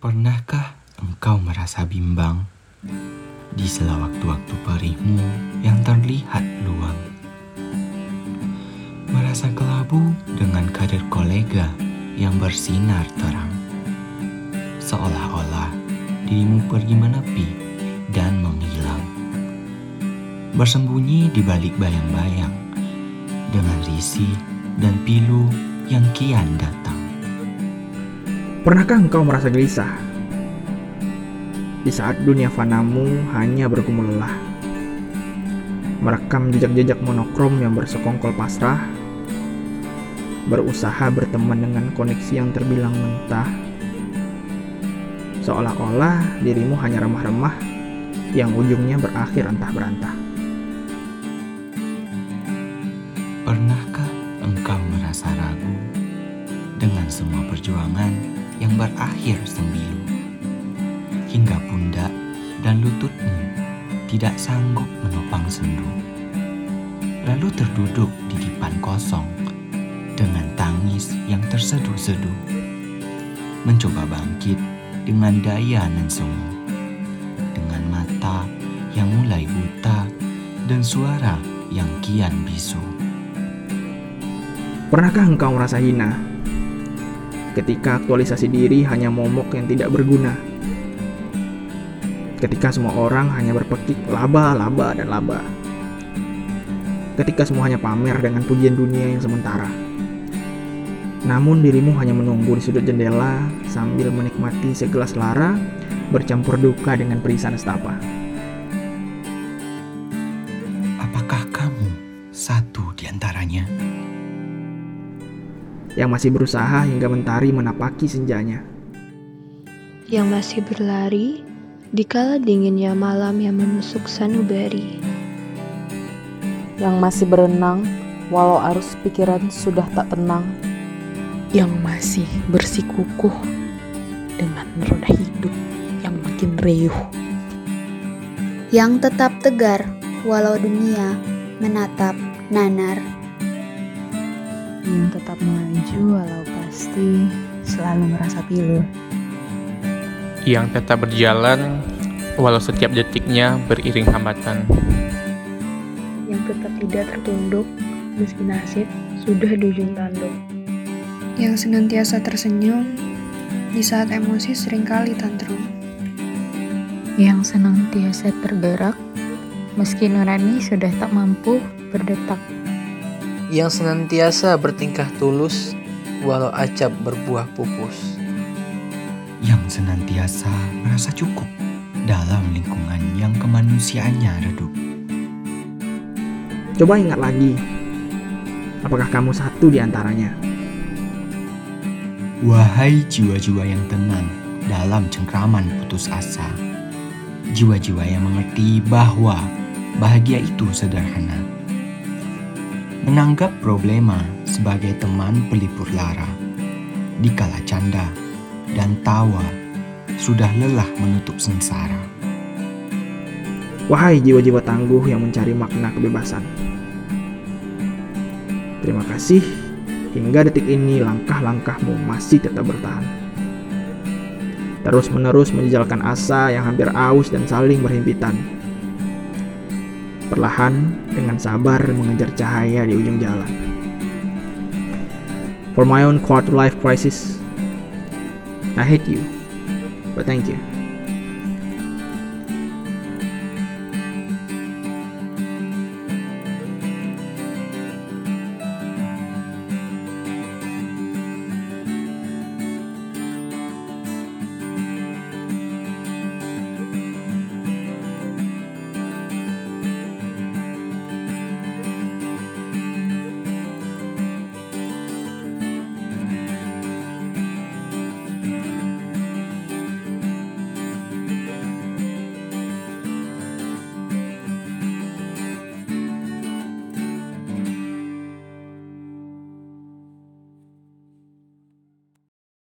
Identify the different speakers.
Speaker 1: Pernahkah engkau merasa bimbang di sela waktu-waktu perihmu yang terlihat luang? Merasa kelabu dengan karir kolega yang bersinar terang. Seolah-olah dirimu pergi menepi dan menghilang. Bersembunyi di balik bayang-bayang dengan risih dan pilu yang kian datang.
Speaker 2: Pernahkah engkau merasa gelisah? Di saat dunia fanamu hanya bergumul lelah. Merekam jejak-jejak monokrom yang bersekongkol pasrah. Berusaha berteman dengan koneksi yang terbilang mentah. Seolah-olah dirimu hanya remah-remah yang ujungnya berakhir entah berantah.
Speaker 1: Pernahkah engkau merasa ragu dengan semua perjuangan yang berakhir sembilu? Hingga pundak dan lututmu tidak sanggup menopang sendu. Lalu terduduk di depan kosong dengan tangis yang terseduh-seduh. Mencoba bangkit dengan daya nan semu. Dengan mata yang mulai buta dan suara yang kian bisu.
Speaker 2: Pernahkah engkau merasa hina? Ketika aktualisasi diri hanya momok yang tidak berguna. Ketika semua orang hanya berpekik laba, laba, dan laba. Ketika semua hanya pamer dengan pujian dunia yang sementara. Namun dirimu hanya menunggu di sudut jendela sambil menikmati segelas lara bercampur duka dengan perisan nestapa.
Speaker 1: Apakah kamu satu di antaranya?
Speaker 2: Yang masih berusaha hingga mentari menapaki senjanya.
Speaker 3: yang masih berlari di kala dinginnya malam yang menusuk sanubari.
Speaker 4: yang masih berenang walau arus pikiran sudah tak tenang,
Speaker 5: yang masih bersikukuh dengan roda hidup yang makin riuh.
Speaker 6: yang tetap tegar walau dunia menatap nanar.
Speaker 7: Yang tetap maju walau pasti selalu merasa pilu.
Speaker 8: yang tetap berjalan walau setiap detiknya beriring hambatan.
Speaker 3: Yang tetap tidak tertunduk meski nasib sudah di ujung tanduk.
Speaker 9: yang senantiasa tersenyum di saat emosi sering kali tantrum.
Speaker 7: Yang senantiasa tergerak meski nurani sudah tak mampu berdetak.
Speaker 10: Yang senantiasa bertingkah tulus walau acap berbuah pupus.
Speaker 1: Yang senantiasa merasa cukup dalam lingkungan yang kemanusiaannya redup.
Speaker 2: Coba ingat lagi, apakah kamu satu di antaranya?
Speaker 1: Wahai jiwa-jiwa yang tenang dalam cengkraman putus asa. Jiwa-jiwa yang mengerti bahwa bahagia itu sederhana. Menanggap problema sebagai teman pelipur lara. Dikala canda dan tawa sudah lelah menutup sengsara.
Speaker 2: Wahai jiwa-jiwa tangguh yang mencari makna kebebasan. Terima kasih, hingga detik ini langkah-langkahmu masih tetap bertahan. Terus-menerus menjejalkan asa yang hampir aus dan saling berhimpitan. Perlahan, dengan sabar mengejar cahaya di ujung jalan. For my own quarter life crisis, I hate you, but thank you.